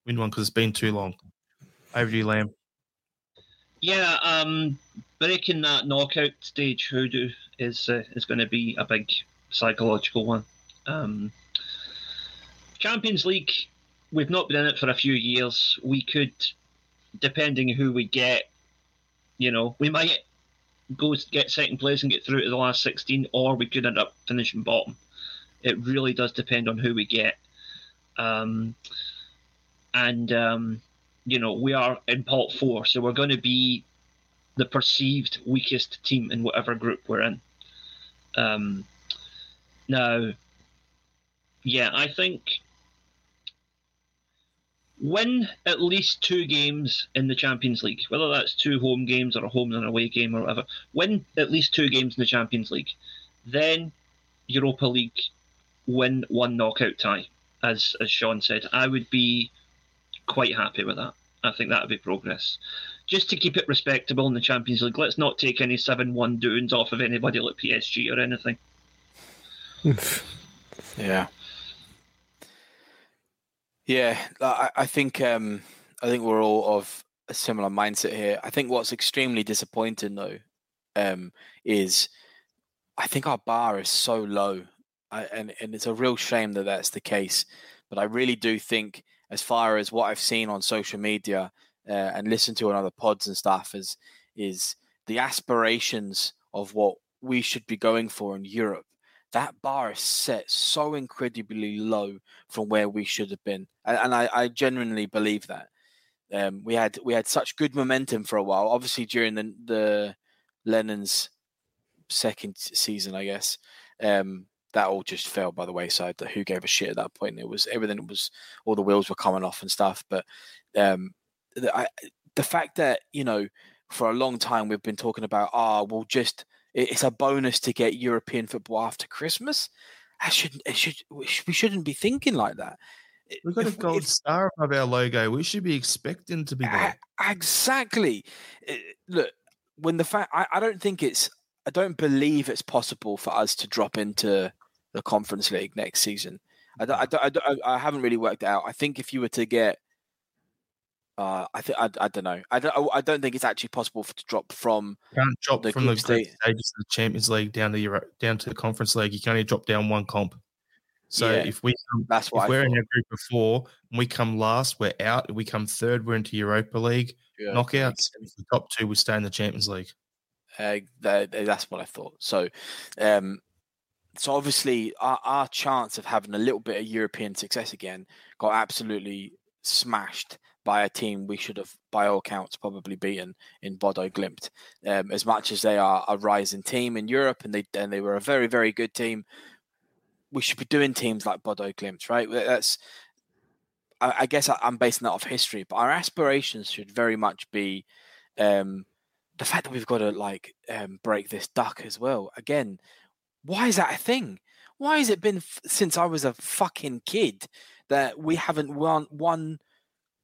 win one because it's been too long. Over to you, Lamb.
Yeah, um, breaking that knockout stage hoodoo is uh, is going to be a big psychological one. Um, Champions League, we've not been in it for a few years. We could, depending who we get, you know, we might go get second place and get through to the last 16, or we could end up finishing bottom. It really does depend on who we get. Um, and um, you know we are in pot four, so we're going to be the perceived weakest team in whatever group we're in. Um, now, yeah, I think win at least two games in the Champions League, whether that's two home games or a home and away game or whatever. Win at least two games in the Champions League, then Europa League, win one knockout tie. As as Sean said, I would be quite happy with that. I think that would be progress. Just to keep it respectable in the Champions League, let's not take any 7 1 doings off of anybody like PSG or anything.
yeah. Yeah, I, I think um, I think we're all of a similar mindset here. I think what's extremely disappointing though um, is I think our bar is so low, I, and and it's a real shame that that's the case. But I really do think as far as what I've seen on social media uh, and listened to on other pods and stuff is is the aspirations of what we should be going for in Europe. That bar is set so incredibly low from where we should have been, and, and I, I, genuinely believe that. Um, we had we had such good momentum for a while. Obviously, during the the Lennon's second season, I guess, um, that all just fell by the wayside. That who gave a shit at that point? It was everything was all the wheels were coming off and stuff. But um, the, I, the fact that you know for a long time we've been talking about ah, oh, we'll just it's a bonus to get European football after Christmas. I shouldn't. It should. We shouldn't be thinking like that.
We've got a gold star above our logo. We should be expecting to be there.
Exactly. Look, when the fact I, I don't think it's I don't believe it's possible for us to drop into the Conference League next season. I, don't, I, mm. don't, I, I haven't really worked out. I think if you were to get, uh, I think I, I don't know. I don't. I don't think it's actually possible for, to drop from.
You can't drop the from the stage. stages of the Champions League down to Euro, down to the Conference League. You can only drop down one comp. So yeah, if we come, that's what if we're in a group of four and we come last, we're out. If we come third, we're into Europa League yeah, knockouts. If the top two, we stay in the Champions League.
Uh, that, that's what I thought. So, um, so obviously our, our chance of having a little bit of European success again got absolutely smashed by a team we should have, by all accounts, probably beaten in Bodo Glimt. Um, as much as they are a rising team in Europe and they and they were a very very good team, we should be doing teams like Bodo Glimt, right? That's I, I guess I, am basing that off history, but our aspirations should very much be um, the fact that we've got to like um, break this duck as well. Again, why is that a thing? Why has it been f- since I was a fucking kid that we haven't won won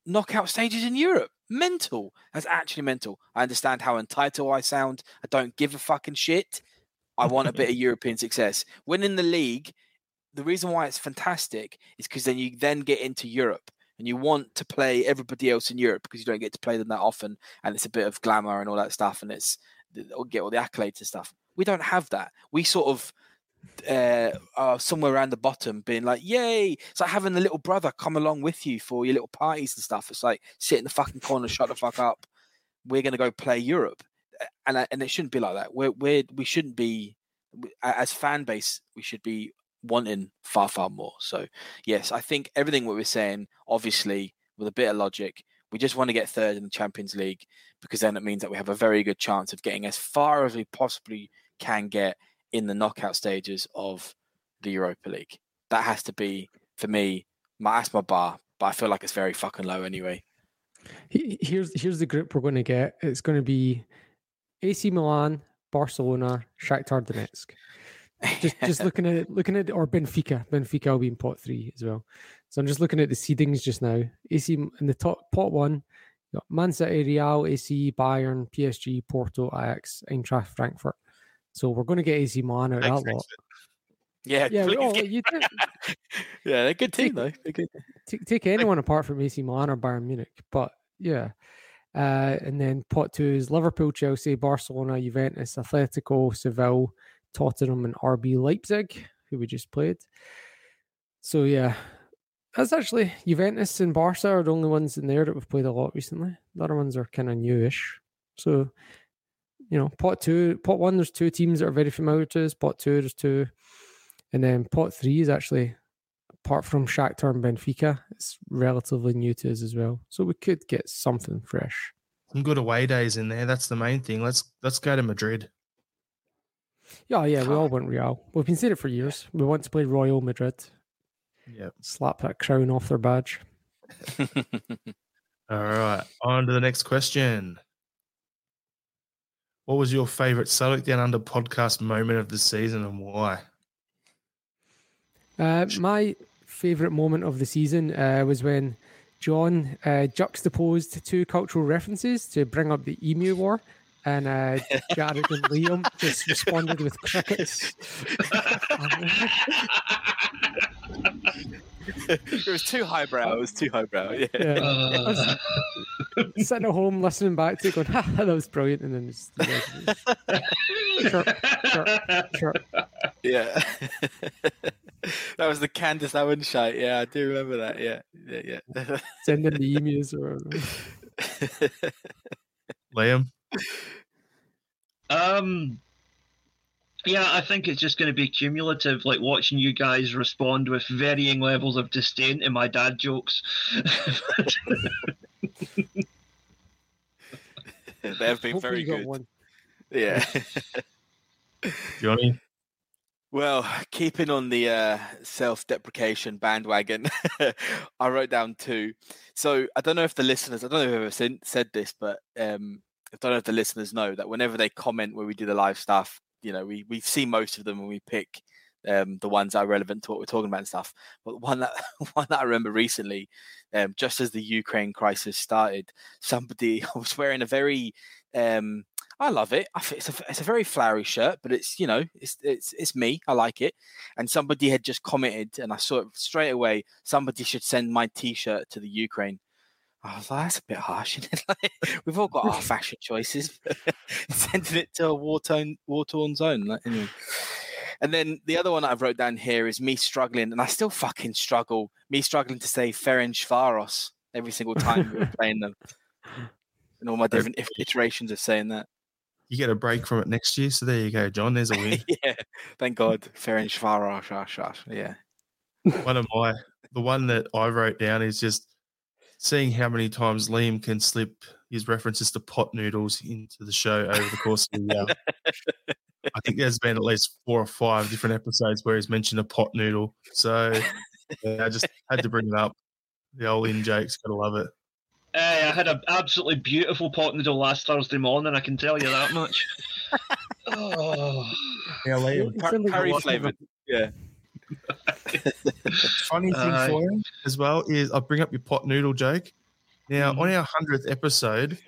knockout stages in Europe? Mental. That's actually mental. I understand how entitled I sound. I don't give a fucking shit. I want a bit of European success. Winning the league, the reason why it's fantastic is because then you then get into Europe and you want to play everybody else in Europe because you don't get to play them that often, and it's a bit of glamour and all that stuff, and it's get all the accolades and stuff. We don't have that. We sort of uh, are somewhere around the bottom, being like, "Yay!" It's like having a little brother come along with you for your little parties and stuff. It's like sit in the fucking corner, shut the fuck up. We're gonna go play Europe, and and it shouldn't be like that. We're we we shouldn't be as fan base. We should be wanting far far more. So yes, I think everything what we're saying, obviously with a bit of logic, we just want to get third in the Champions League because then it means that we have a very good chance of getting as far as we possibly can get in the knockout stages of the Europa League. That has to be for me. My that's my bar, but I feel like it's very fucking low anyway.
Here's here's the group we're going to get. It's going to be AC Milan, Barcelona, Shakhtar Donetsk. Just just looking at looking at or Benfica. Benfica will be in pot three as well. So I'm just looking at the seedings just now. AC in the top pot one, got Man City, Real, AC, Bayern, PSG, Porto, Ajax, Eintracht Frankfurt. So we're going to get AC Milan out of that lot.
Yeah,
yeah, oh,
you yeah, they're a good team though. Good.
Take, take anyone apart from AC Milan or Bayern Munich, but yeah. Uh, and then pot two is Liverpool, Chelsea, Barcelona, Juventus, Atletico, Seville, Tottenham, and RB Leipzig, who we just played. So yeah, that's actually Juventus and Barca are the only ones in there that we've played a lot recently. The other ones are kind of newish. So, you know, pot two, pot one, there's two teams that are very familiar to us. Pot two, there's two. And then pot three is actually, apart from Shakhtar and Benfica, it's relatively new to us as well. So we could get something fresh.
Some good away days in there. That's the main thing. Let's let's go to Madrid.
Yeah, yeah, we all want Real. We've been saying it for years. We want to play Royal Madrid.
Yeah.
Slap that crown off their badge.
All right. On to the next question. What was your favorite Celtic Down Under podcast moment of the season and why?
Uh, my favorite moment of the season uh, was when John uh, juxtaposed two cultural references to bring up the Emu War and uh, Jared and Liam just responded with crickets.
it was too highbrow. It was too highbrow. Yeah. yeah.
sitting at home listening back to it, going, ha, that was brilliant. And then just,
Yeah. that was the Candace Owen shite. Yeah, I do remember that. Yeah. Yeah. Yeah.
Sending the emus or
Liam.
Um, yeah, I think it's just going to be cumulative, like watching you guys respond with varying levels of disdain to my dad jokes.
They've been very good. One. Yeah.
Johnny?
Well, keeping on the uh, self-deprecation bandwagon, I wrote down two. So I don't know if the listeners, I don't know if I've ever said this, but um, I don't know if the listeners know that whenever they comment when we do the live stuff, you know, we, we see most of them and we pick um, the ones that are relevant to what we're talking about and stuff. But one that one that I remember recently, um, just as the Ukraine crisis started, somebody was wearing a very um, I love it. It's a, it's a very flowery shirt, but it's you know it's it's it's me. I like it. And somebody had just commented, and I saw it straight away. Somebody should send my T-shirt to the Ukraine. I was like, that's a bit harsh. is like, we've all got our fashion choices. Sending it to a war torn, war torn zone. Like, anyway. And then the other one I've wrote down here is me struggling, and I still fucking struggle. Me struggling to say Ferencvaros every single time we are playing them, and all my different iterations of saying that.
You get a break from it next year, so there you go, John. There's a win.
yeah, thank God, Ferencvaros. Yeah.
One of my, the one that I wrote down is just seeing how many times Liam can slip his references to pot noodles into the show over the course of the year. I think there's been at least four or five different episodes where he's mentioned a pot noodle. So yeah, I just had to bring it up. The old in jokes, gotta love it.
Hey, I had an absolutely beautiful pot noodle last Thursday morning. I can tell you that much. oh.
Yeah, Liam.
Curry flavored. Yeah.
Funny thing uh, for you as well is I bring up your pot noodle joke. Now, mm-hmm. on our hundredth episode, it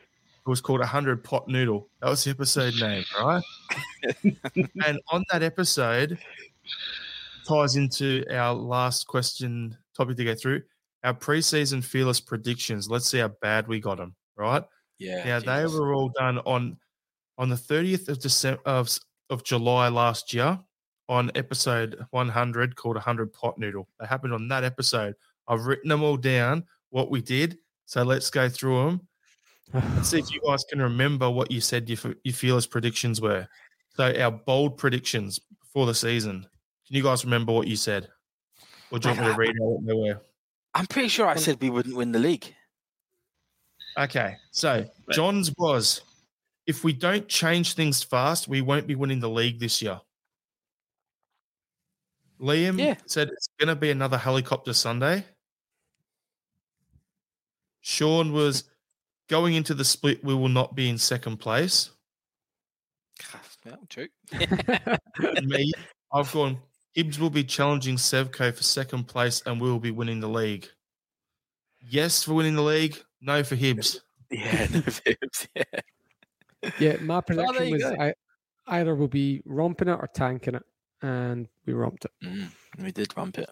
was called a hundred pot noodle. That was the episode name, right? and on that episode, ties into our last question topic to go through. Our preseason fearless predictions. Let's see how bad we got them, right?
Yeah.
Now they were all done on on the 30th of December of, of July last year on episode 100 called 100 Pot Noodle. They happened on that episode. I've written them all down, what we did. So let's go through them. Let's see if you guys can remember what you said your, your fearless predictions were. So our bold predictions before the season. Can you guys remember what you said? Or do you want me to read out what they were?
I'm pretty sure I said we wouldn't win the league.
Okay. So John's was if we don't change things fast, we won't be winning the league this year. Liam
Yeah.
said it's going to be another helicopter Sunday. Sean was going into the split, we will not be in second place.
Yeah, true.
Me, I've gone, Hibs will be challenging Sevco for second place and we will be winning the league. Yes for winning the league, no for Hibs.
Yeah, no fibs, yeah.
Yeah, my prediction
you
was. I, either we'll be romping it or tanking it, and we romped it.
Mm, we did rump it.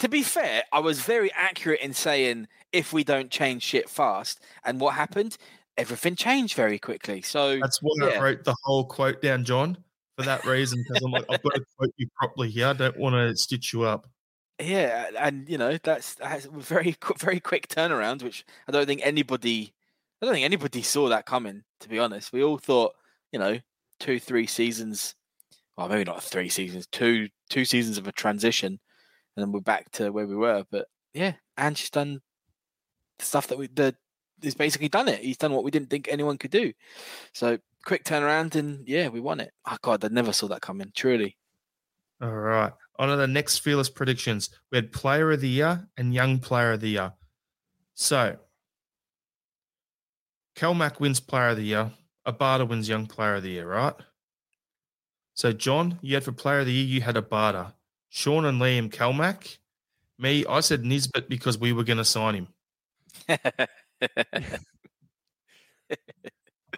To be fair, I was very accurate in saying if we don't change shit fast, and what happened? Everything changed very quickly. So
That's why
yeah.
I wrote the whole quote down, John, for that reason, because I'm like, I've got to quote you properly here. I don't want to stitch you up.
Yeah, and you know that's, that's a very very quick turnaround, which I don't think anybody, I don't think anybody saw that coming. To be honest, we all thought, you know, two three seasons, well maybe not three seasons, two two seasons of a transition, and then we're back to where we were. But yeah, and she's done the stuff that we the he's basically done it. He's done what we didn't think anyone could do. So quick turnaround, and yeah, we won it. Oh god, I never saw that coming. Truly.
All right. On to the next fearless predictions. We had player of the year and young player of the year. So, CalMac wins player of the year. Abada wins young player of the year, right? So, John, you had for player of the year, you had Abada. Sean and Liam CalMac. Me, I said Nisbet because we were going to sign him.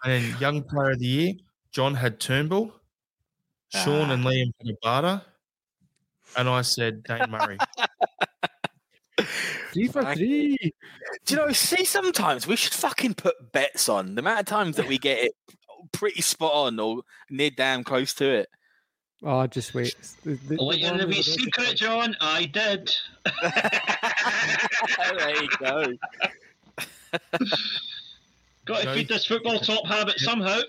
And then young player of the year, John had Turnbull. Sean and ah. Liam had Abada. And I said Dane Murray.
Three for three.
Do you know, see, sometimes we should fucking put bets on. The amount of times that we get it pretty spot on or near damn close to it.
Oh, just wait. The- the-
I'll let
the
you
one
know
with
be secret, John. I did.
there you go.
Got to
No.
feed this football top habit somehow.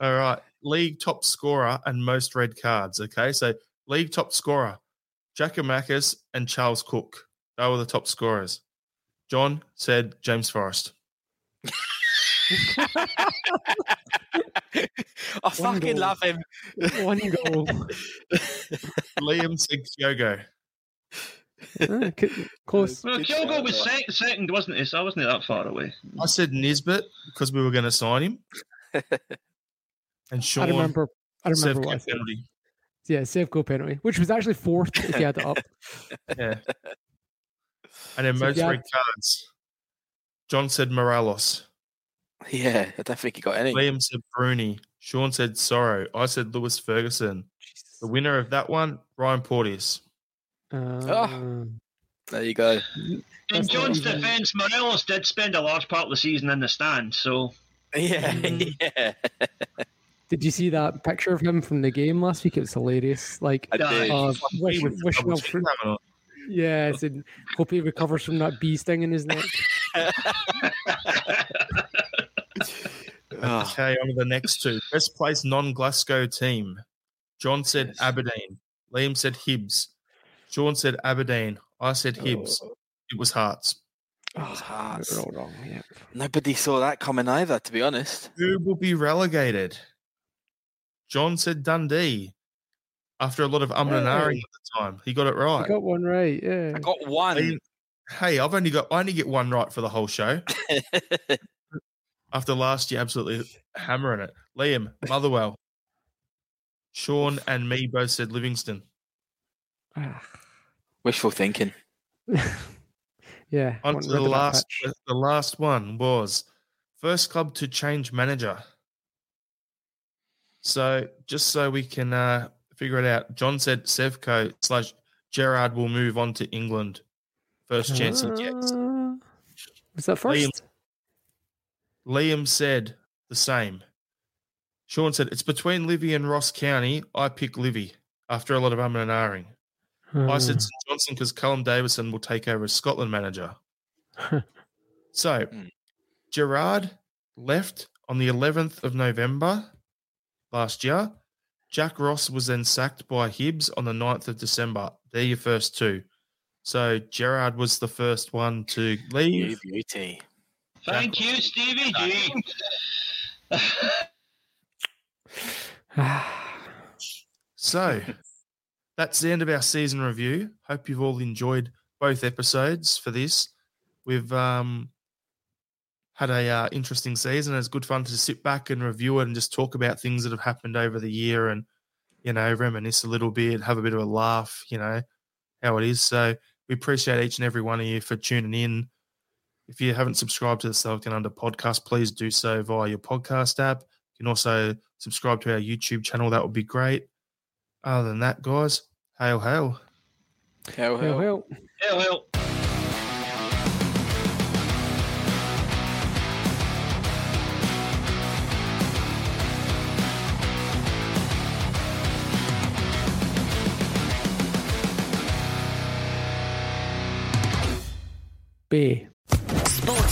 All right. League top scorer and most red cards. Okay. So, league top scorer, Jack Giakoumakis and Charles Cook. They were the top scorers. John said James Forrest.
I fucking
goal.
love him.
One goal.
Liam said Kyogo.
Ah, c- Close.
well, Kyogo was sec- second, wasn't he? So I wasn't it that far away.
I said Nisbet because we were going to sign him. And Sean
I remember. I remember what I said.
penalty.
Yeah, safe goal penalty, which was actually fourth if you had it up.
Yeah. And then
So,
most
yeah.
red cards. John said Morelos.
Yeah, I don't think he got any.
Liam said Bruni. Sean said Soro. I said Lewis Ferguson. The winner of that one, Ryan Porteous.
Uh,
There you go.
In John's defence, Morelos did spend a large part of the season in the stand, so
Yeah,
Mm.
yeah.
Did you see that picture of him from the game last week? It was hilarious. Like,
I did.
uh, wish,
He was
wishing
double
up
chin
for, yeah, I said, hope he recovers from that bee sting in his neck.
it.
Oh,
Okay, on to the next two. Best place non Glasgow team. John said
Yes.
Aberdeen. Liam said Hibs. John said Aberdeen. I said Hibs. It was Hearts.
it was hard.
They're all wrong. Yeah.
Nobody saw that coming either, to be honest.
Who will be relegated? John said Dundee. After a lot of um and ahhing at the time, he got it
You
right.
got one right. Yeah.
I got one.
Hey, I've only got I only get one right for the whole show. After last year, absolutely hammering it. Liam, Motherwell. Sean and me both said Livingston.
Wishful thinking.
yeah.
On to the last the last one was first club to change manager. So just so we can uh, figure it out, John said Sevco slash Gerrard will move on to England. First chance he gets.
Uh, Was that
Liam-
first?
Liam said the same. Sean said it's between Livy and Ross County. I pick Livy after a lot of umming and ahhing. I said
Hmm.
St Johnstone because Callum Davidson will take over as Scotland manager. so
Hmm.
Gerrard left on the 11th of November last year. Jack Ross was then sacked by Hibs on the 9th of December. They're your first two. So Gerrard was the first one to
You
leave.
beauty.
Thank you, Stevie G.
So that's the end of our season review. Hope you've all enjoyed both episodes for this. We've um, had a uh, interesting season. It's good fun to sit back and review it and just talk about things that have happened over the year and you know reminisce a little bit, have a bit of a laugh. You know how it is. So we appreciate each and every one of you for tuning in. If you haven't subscribed to the Celtic Down Under podcast, please do so via your podcast app. You can also subscribe to our YouTube channel. That would be great. Other than that, guys, hail, hail.
Hail,
hail.
Hail,
hail.
Hell, hell.
B.